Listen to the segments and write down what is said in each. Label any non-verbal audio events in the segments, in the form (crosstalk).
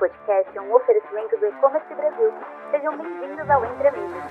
podcast é um oferecimento do E-Commerce Brasil. Sejam bem-vindos ao Entre Amigos.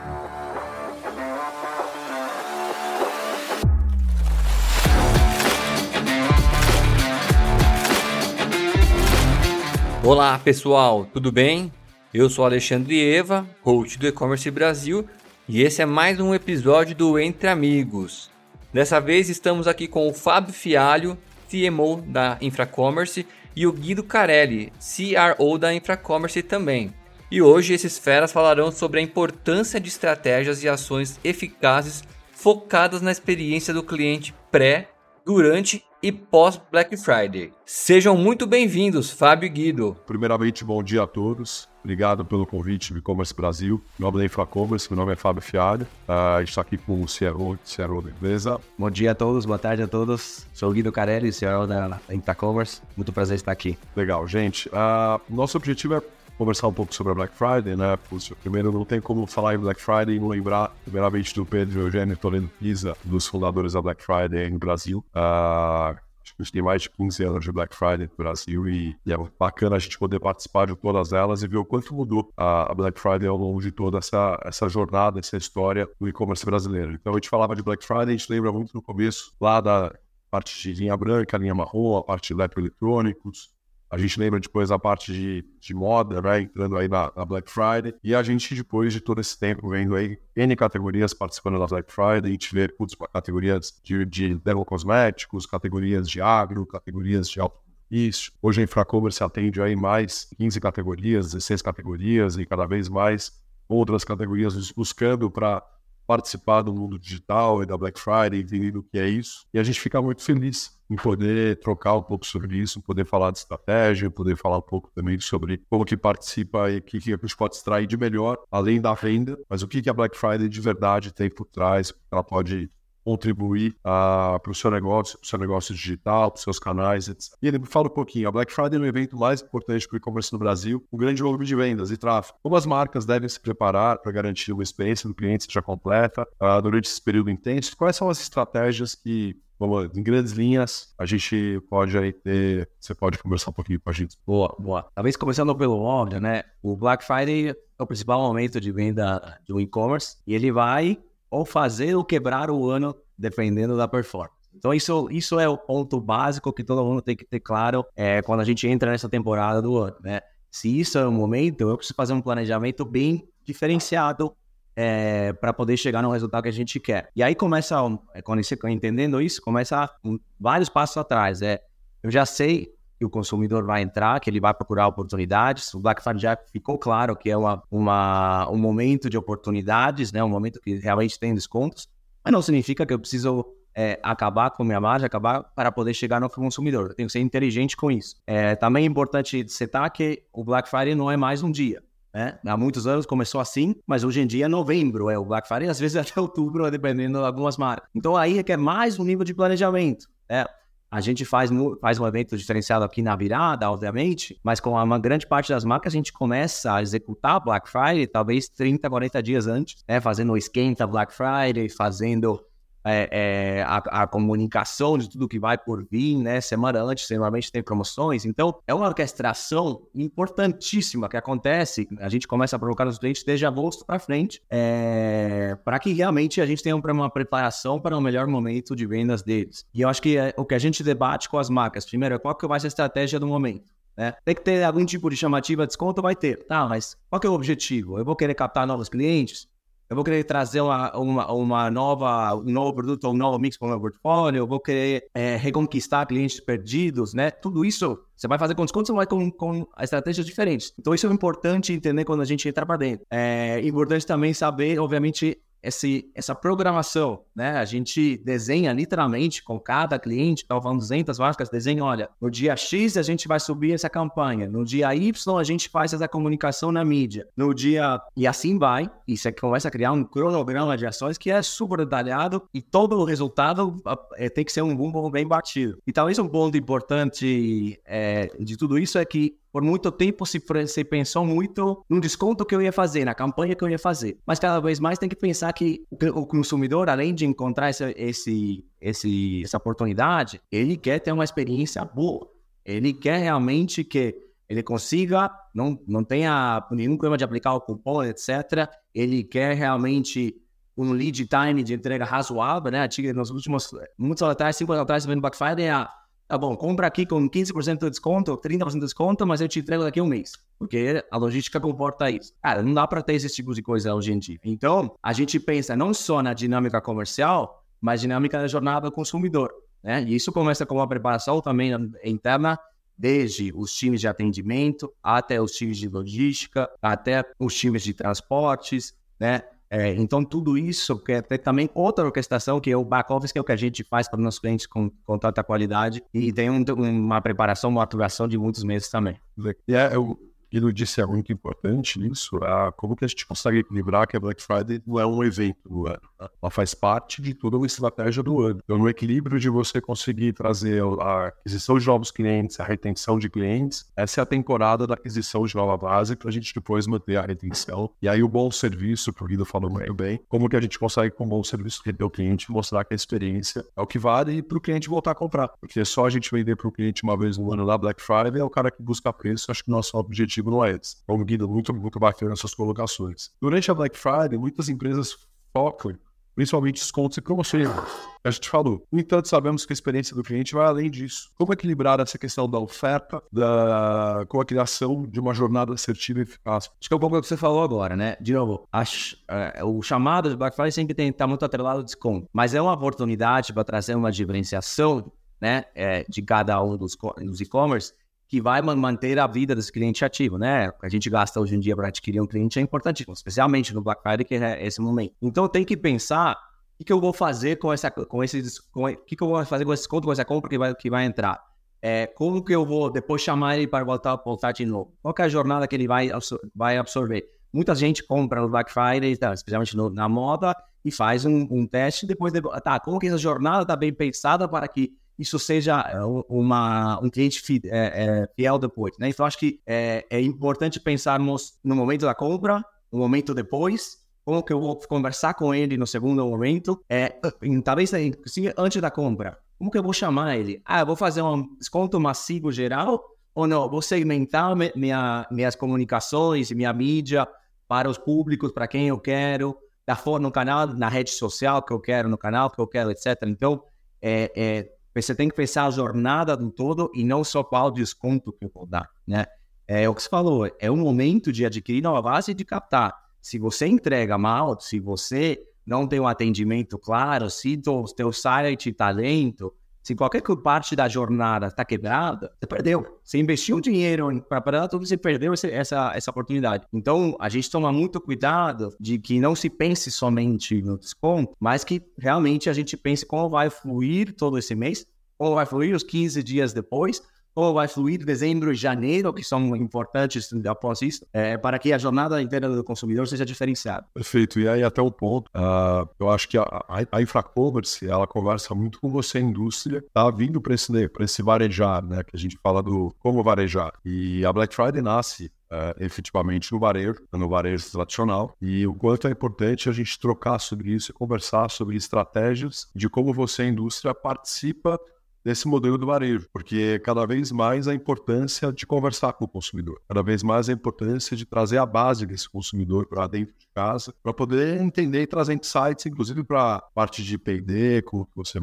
Olá pessoal, tudo bem? Eu sou Alexandre Eva, host do E-Commerce Brasil, e esse é mais um episódio do Entre Amigos. Dessa vez estamos aqui com o Fábio Fialho, CMO da Infracommerce, e o Guido Carelli, CRO da Infracommerce também. E hoje esses feras falarão sobre a importância de estratégias e ações eficazes focadas na experiência do cliente pré, durante e pós Black Friday. Sejam muito bem-vindos, Fábio e Guido. Primeiramente, bom dia a todos. Obrigado pelo convite do E-Commerce Brasil. Meu nome é Infracommerce, meu nome é Fábio Fialho. Uh, a gente está aqui com o CRO, CRO da empresa. Bom dia a todos, boa tarde a todos. Sou o Guido Carelli, CRO da Infracommerce. Muito prazer estar aqui. Legal, gente. Uh, nosso objetivo é conversar um pouco sobre a Black Friday, né? Puxa, primeiro, não tem como falar em Black Friday e não lembrar, primeiramente, do Pedro Eugênio Toledo Pisa, dos fundadores da Black Friday no Brasil. Uh, a gente tem mais de 15 anos de Black Friday no Brasil e, e, é bacana a gente poder participar de todas elas e ver o quanto mudou a, a Black Friday ao longo de toda essa, essa jornada, essa história do e-commerce brasileiro. Então a gente falava de Black Friday, a gente lembra muito no começo, lá da parte de linha branca, linha marrom, a parte de eletroeletrônicos, a gente lembra depois a parte de, de moda, né? Entrando aí na, na, Black Friday. E a gente, depois de todo esse tempo, vendo aí N categorias participando da Black Friday, a gente vê, putz, categorias de, de dermocosméticos, categorias de agro, categorias de auto isso. Hoje a Infracommerce atende aí mais 15 categorias, 16 categorias e cada vez mais outras categorias buscando para participar do mundo digital e da Black Friday, entendendo o que é isso. E a gente fica muito feliz em poder trocar um pouco sobre isso, poder falar de estratégia, poder falar um pouco também sobre como que participa e o que, que a gente pode extrair de melhor, além da venda, mas o que, que a Black Friday de verdade tem por trás, ela pode contribuir uh, para o seu negócio, para o seu negócio digital, para os seus canais, etc. E ele fala um pouquinho, a Black Friday é o evento mais importante para o e-commerce no Brasil, um grande volume de vendas e tráfego. Como as marcas devem se preparar para garantir uma experiência do cliente seja completa uh, durante esse período intenso? Quais são as estratégias que vamos em grandes linhas, a gente pode aí ter. Você pode conversar um pouquinho com a gente. Boa, boa. Talvez começando pelo óbvio, né? O Black Friday é o principal momento de venda do e-commerce e ele vai ou fazer ou quebrar o ano, dependendo da performance. Então, isso, isso é o ponto básico que todo mundo tem que ter claro é, quando a gente entra nessa temporada do ano, né? Se isso é o momento, eu preciso fazer um planejamento bem diferenciado é, para poder chegar no resultado que a gente quer. E aí começa, é, quando você entendendo isso, começa vários passos atrás. É, eu já sei que o consumidor vai entrar, que ele vai procurar oportunidades. O Black Friday já ficou claro que é uma, uma, um momento de oportunidades, né? um momento que realmente tem descontos, mas não significa que eu preciso é, acabar com a minha margem, acabar para poder chegar no consumidor. Eu tenho que ser inteligente com isso. É, também é importante citar que o Black Friday não é mais um dia. Né? Há muitos anos começou assim, mas hoje em dia é novembro, é o Black Friday, às vezes (laughs) até outubro, dependendo de algumas marcas. Então aí requer mais um nível de planejamento. Né? A gente faz, faz um evento diferenciado aqui na virada, obviamente, mas com uma grande parte das marcas a gente começa a executar Black Friday talvez 30, 40 dias antes, né? Fazendo o esquenta Black Friday, fazendo é, é, a, a, comunicação de tudo que vai por vir, né? Semana antes, normalmente tem promoções. Então, é uma orquestração importantíssima que acontece. A gente começa a provocar nos clientes desde agosto para frente, é, para que realmente a gente tenha uma preparação para o melhor momento de vendas deles. E eu acho que é, o que a gente debate com as marcas, primeiro, é qual que vai ser a estratégia do momento. Né? Tem que ter algum tipo de chamativa de desconto, vai ter. Tá, mas qual que é o objetivo? Eu vou querer captar novos clientes? Eu vou querer trazer uma, uma, uma nova, um novo produto ou um novo mix para o meu portfólio, eu vou querer é, reconquistar clientes perdidos, né? Tudo isso você vai fazer com desconto, você vai com, com estratégias diferentes. Então, isso é importante entender quando a gente entra para dentro. É importante também saber, obviamente, esse, essa programação, né? A gente desenha literalmente com cada cliente, estava falando 200 marcas, desenha, olha, no dia X a gente vai subir essa campanha, no dia Y a gente faz essa comunicação na mídia, no dia... E assim vai, e você começa a criar um cronograma de ações que é super detalhado e todo o resultado é, tem que ser um bumbo bem batido. E talvez um ponto importante é, de tudo isso é que por muito tempo se, se pensou muito no desconto que eu ia fazer, na campanha que eu ia fazer. Mas cada vez mais tem que pensar que o consumidor, além de encontrar esse, esse, esse, essa oportunidade, ele quer ter uma experiência boa. Ele quer realmente que ele consiga, não, não tenha nenhum problema de aplicar o cupom, etc. Ele quer realmente um lead time de entrega razoável, né? Nos últimos, muitos anos atrás, cinco anos atrás, vendo Black Friday, é, tá bom, compra aqui com 15% de desconto, 30% de desconto, mas eu te entrego daqui a um mês. Porque a logística comporta isso. Cara, não dá para ter esse tipo de coisa hoje em dia. Então, a gente pensa não só na dinâmica comercial, mas dinâmica da jornada do consumidor. Né? E isso começa com uma preparação também interna desde os times de atendimento até os times de logística, até os times de transportes, né? É, então, tudo isso quer ter também outra orquestração, que é o back-office, que é o que a gente faz para os nossos clientes com, com tanta qualidade, e tem um, uma preparação, uma atuação de muitos meses também. É, eu, ele disse é muito importante nisso, é como que a gente consegue equilibrar que a Black Friday não é um evento no ano, né? ela faz parte de toda uma estratégia do ano. Então, no equilíbrio de você conseguir trazer a aquisição de novos clientes, a retenção de clientes, essa é a temporada da aquisição de nova base para a gente depois manter a retenção. E aí o bom serviço, que o Guido falou muito bem, como que a gente consegue com um bom serviço reter o cliente, mostrar que a experiência é o que vale para o cliente voltar a comprar. Porque só a gente vender para o cliente uma vez no ano na Black Friday é o cara que busca preço, acho que nosso objetivo não é esse. Então, Guido, muito, muito bacana essas colocações. Durante a Black Friday, muitas empresas focam principalmente descontos e promoções. A gente falou. No entanto, sabemos que a experiência do cliente vai além disso. Como equilibrar essa questão da oferta da... com a criação de uma jornada assertiva e eficaz? Acho que é um pouco o que você falou agora, né? De novo, é, o chamado de Black Friday sempre tem estar muito atrelado ao desconto, mas é uma oportunidade para trazer uma diferenciação né, é, de cada um dos, dos e-commerce que vai manter a vida desse cliente ativo, né? A gente gasta hoje em dia para adquirir um cliente é importantíssimo, especialmente no Black Friday, que é esse momento. Então tem que pensar o que, eu vou fazer com essa, com esse, o que, que eu vou fazer com esse desconto, com essa compra que vai, que vai entrar. É, como que eu vou depois chamar ele para voltar, voltar de novo? Qual é a jornada que ele vai, vai absorver? Muita gente compra no Black Friday, tá, especialmente no, na moda, e faz um, um teste. Depois, de, tá, como que essa jornada está bem pensada para que isso seja é, uma, um cliente fiel, é, é, fiel depois. Né? Então, acho que é, é, importante pensarmos no momento da compra, no momento depois, como que eu vou conversar com ele no segundo momento, é, talvez antes da compra. Como que eu vou chamar ele? Ah, eu vou fazer um desconto massivo geral ou não? Vou segmentar minha, minhas comunicações, minha mídia para os públicos, para quem eu quero, da forma no canal, na rede social que eu quero, no canal que eu quero, etc. Então, é, é você tem que pensar a jornada do todo e não só qual desconto que eu vou dar, né? É o que você falou, é o momento de adquirir nova base e de captar. Se você entrega mal, se você não tem um atendimento claro, se o teu site está lento, se qualquer parte da jornada está quebrada, você perdeu. Você investiu dinheiro para tudo, você perdeu essa, essa, essa oportunidade. Então, a gente toma muito cuidado de que não se pense somente no desconto, mas que realmente a gente pense como vai fluir todo esse mês, como vai fluir os 15 dias depois, ou vai fluir dezembro e janeiro, que são importantes após isso, é, para que a jornada inteira do consumidor seja diferenciada. Perfeito. E aí, até o ponto, uh, eu acho que a, a, a Infracommerce, ela conversa muito com você, indústria, tá vindo para esse, esse varejar, né, que a gente fala do como varejar. E a Black Friday nasce Uh, efetivamente no varejo, no varejo tradicional, e o quanto é importante a gente trocar sobre isso e conversar sobre estratégias de como você, indústria, participa desse modelo do varejo, porque cada vez mais a importância de conversar com o consumidor, cada vez mais a importância de trazer a base desse consumidor para dentro de casa, para poder entender e trazer insights, inclusive para parte de P&D, como você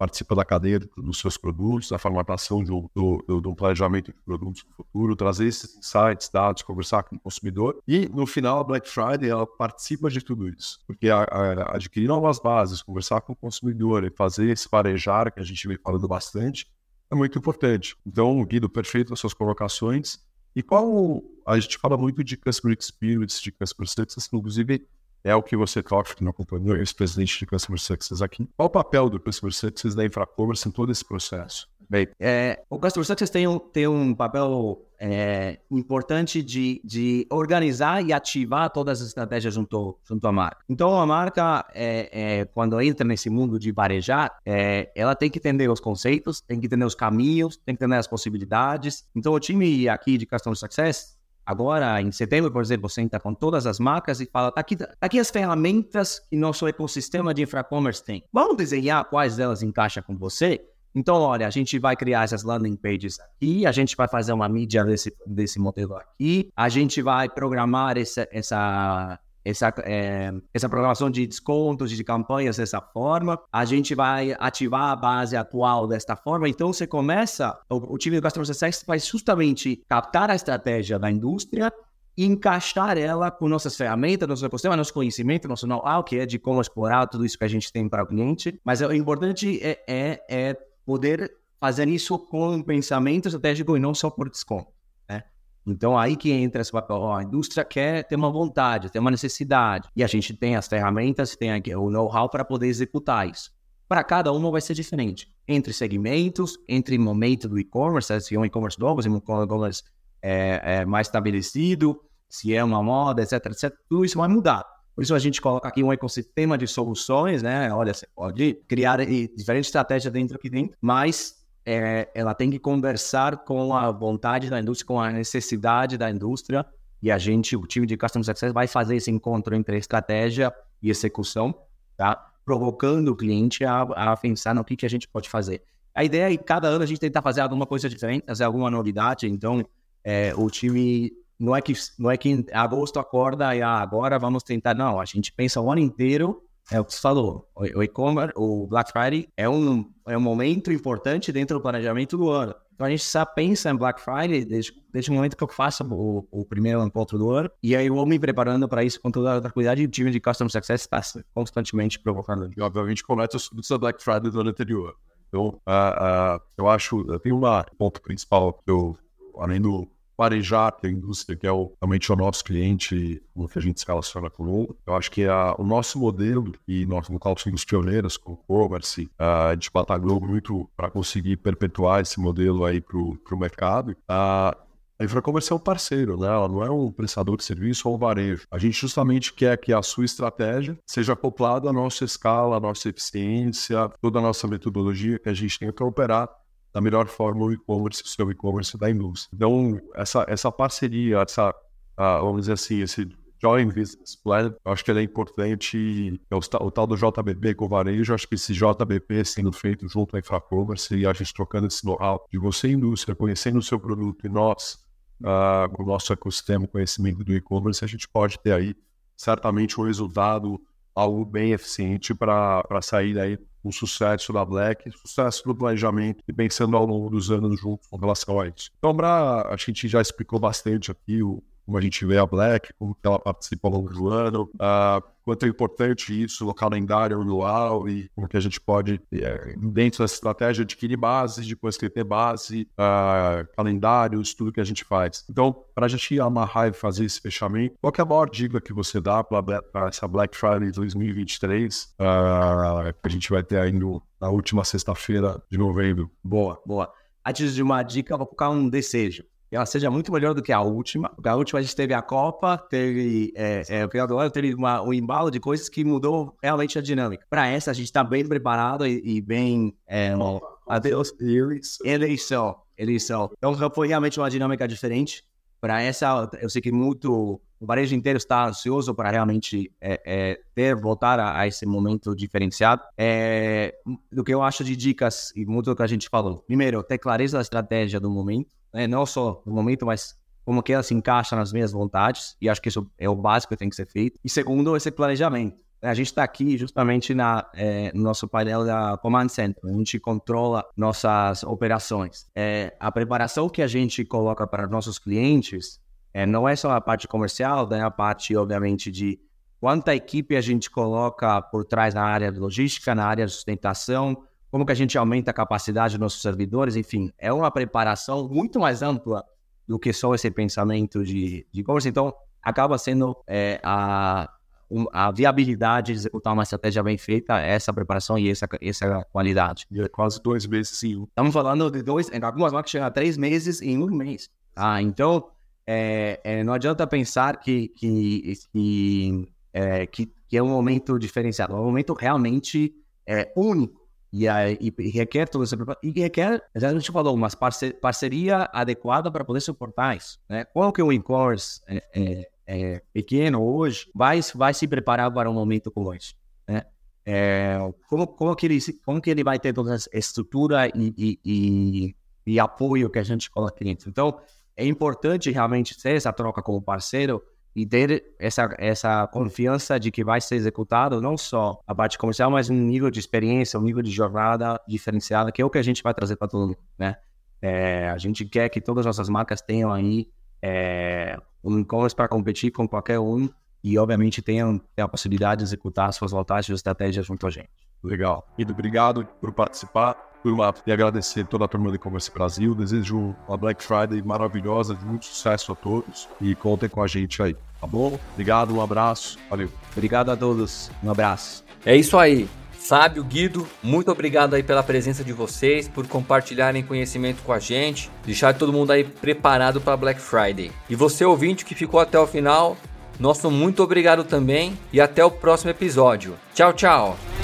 participa da cadeia dos seus produtos, da formatação de um, do, do, planejamento de produtos no futuro, trazer esses insights, dados, conversar com o consumidor. E no final, a Black Friday, ela participa de tudo isso, porque a, a, adquirir novas bases, conversar com o consumidor e fazer esse parejar, que a gente vem falando bastante, é muito importante. Então, Guido, perfeito as suas colocações. E qual. A gente fala muito de customer experience, de customer success, inclusive é o que você toca na companhia, ex-presidente de Customer Success aqui. Qual o papel do Customer Success da Infracommerce em todo esse processo? Bem, é, o Customer Success tem um, tem um papel é, importante de, de organizar e ativar todas as estratégias junto, junto à marca. Então, a marca, é, é quando entra nesse mundo de varejar, é, ela tem que entender os conceitos, tem que entender os caminhos, tem que entender as possibilidades. Então, o time aqui de Customer Success Agora, em setembro, por exemplo, você entra com todas as marcas e fala, tá aqui, tá aqui as ferramentas que nosso ecossistema de infra-commerce tem. Vamos desenhar quais delas encaixam com você Então, olha, a gente vai criar essas landing pages aqui, a gente vai fazer uma mídia desse, desse modelo aqui, a gente vai programar essa, essa essa, é, essa programação de descontos, de campanhas dessa forma. A gente vai ativar a base atual desta forma. Então, você começa, o, o time do Customer Success vai justamente captar a estratégia da indústria e encaixar ela com nossas ferramentas, nosso ecossistema, nosso conhecimento, nosso know-how, que é de como explorar tudo isso que a gente tem para o cliente. Mas o importante é, é, é poder fazer isso com pensamento estratégico e não só por desconto. Então, aí que entra esse papel. Ó, a indústria quer ter uma vontade, ter uma necessidade. E a gente tem as ferramentas, tem o know-how para poder executar isso. Para cada uma vai ser diferente. Entre segmentos, entre momento do e-commerce, se é um e-commerce novo, se é um e-commerce é, é, mais estabelecido, se é uma moda, etc, etc. Tudo isso vai mudar. Por isso a gente coloca aqui um ecossistema de soluções, né? Olha, você pode criar diferentes estratégias dentro aqui dentro, mas é, ela tem que conversar com a vontade da indústria, com a necessidade da indústria, e a gente, o time de Customer Success, vai fazer esse encontro entre estratégia e execução, tá? Provocando o cliente a, a pensar no que, que a gente pode fazer. A ideia é que cada ano a gente tentar fazer alguma coisa diferente, fazer alguma novidade, então é, o time não é que não é que em agosto acorda e ah, agora vamos tentar, não, a gente pensa o ano inteiro é o que você falou. O e-commerce, o Black Friday é um, é um momento importante dentro do planejamento do ano. Então a gente só pensa em Black Friday desde, desde o momento que eu faço o, o primeiro encontro do ano. E aí eu vou me preparando para isso com toda a tranquilidade e o time de Customer Success está constantemente provocando. E obviamente comete os produtos da Black Friday do ano anterior. Então, uh, uh, eu acho, tem um ponto principal que eu, além do Parejar, é a indústria, que é o, realmente o nosso cliente, o que a gente se relaciona com o Eu acho que a, o nosso modelo, e nós, no qual somos pioneiros com o e-commerce, a gente batalhou muito para conseguir perpetuar esse modelo aí para o mercado. A, a Infracommerce é um parceiro, né? Ela não é um prestador de serviço ou um varejo. A gente justamente quer que a sua estratégia seja acoplada à nossa escala, à nossa eficiência, toda a nossa metodologia que a gente tem para operar da melhor forma o e-commerce, o seu e-commerce da indústria. Então, essa, essa parceria, essa, uh, vamos dizer assim, esse Joint Business Plan, eu acho que ele é importante, é o, o, tal do JBP com o varejo, acho que esse JBP sendo feito junto à Infracommerce e a gente trocando esse know-how de você, indústria, conhecendo o seu produto e nós, uh, com o nosso ecossistema, conhecimento do e-commerce, a gente pode ter aí certamente um resultado algo bem eficiente para sair daí o sucesso da Black, sucesso do planejamento e pensando ao longo dos anos juntos com relação a isso. Então, Bra, a gente já explicou bastante aqui o, como a gente vê a Black, como ela participa ao longo do ano, uh, quanto é importante isso no calendário anual e como que a gente pode, é, dentro dessa estratégia, adquirir bases, depois ter base, uh, calendários, tudo que a gente faz. Então, para a gente amarrar e fazer esse fechamento, qual é a maior dica que você dá para essa Black Friday 2023, uh, que a gente vai ter ainda na última sexta-feira de novembro? Boa, boa. Antes de uma dica, eu vou colocar um desejo que ela seja muito melhor do que a última. Porque a última a gente teve a Copa, teve é, é, o final do ano, teve uma, um embalo de coisas que mudou realmente a dinâmica. Para essa, a gente está bem preparado e, e bem. É, adeus, eleição. Eleição. Então foi realmente uma dinâmica diferente. Para essa, eu sei que muito. O varejo inteiro está ansioso para realmente é, é, ter, voltar a, a, esse momento diferenciado. É, do que eu acho de dicas e muito do que a gente falou. Primeiro, ter clareza da estratégia do momento né? não só no momento, mas como que ela se encaixa nas minhas vontades, e acho que isso é o básico que tem que ser feito. E segundo, esse planejamento. A gente está aqui justamente na, é, no nosso painel da Command Center, a gente controla nossas operações. É, a preparação que a gente coloca para nossos clientes é, não é só a parte comercial, é a parte, obviamente, de quanta equipe a gente coloca por trás na área de logística, na área de sustentação, como que a gente aumenta a capacidade dos nossos servidores, enfim, é uma preparação muito mais ampla do que só esse pensamento de e-commerce. Então, acaba sendo é, a, a viabilidade de executar uma estratégia bem feita, essa preparação e essa, essa qualidade. E é quase dois meses sim. Estamos falando de dois, em algumas marcas chegam a três meses em um mês. Ah, então, é, é, não adianta pensar que, que, que, é, que, que é um momento diferenciado, é um momento realmente é, único e, aí, e requer toda essa preparação. E requer, já a gente falou, uma parceria adequada para poder suportar isso. Né? Qual que é o e-commerce é, é, é, pequeno hoje vai, vai se preparar para um momento como esse? Né? é, como, como, que ele, como que ele vai ter toda essa estrutura e, e, e, e apoio que a gente coloca clientes. Então, é importante realmente ter essa troca com o parceiro e ter essa, essa confiança de que vai ser executado não só a parte comercial, mas um nível de experiência, um nível de jornada diferenciada, que é o que a gente vai trazer para todo mundo, né? É, a gente quer que todas as nossas marcas tenham aí é, um e-commerce para competir com qualquer um e, obviamente, tenham, a possibilidade de executar suas vantagens e estratégias junto a gente. Legal. Guido, obrigado por participar. E agradecer toda a turma do E-Commerce Brasil. Desejo uma Black Friday maravilhosa, de muito sucesso a todos e contem com a gente aí, tá bom? Obrigado, um abraço, valeu. Obrigado a todos, um abraço. É isso aí. Fábio, Guido, muito obrigado aí pela presença de vocês, por compartilharem conhecimento com a gente, deixar todo mundo aí preparado para Black Friday. E você ouvinte que ficou até o final, nosso muito obrigado também e até o próximo episódio. Tchau, tchau.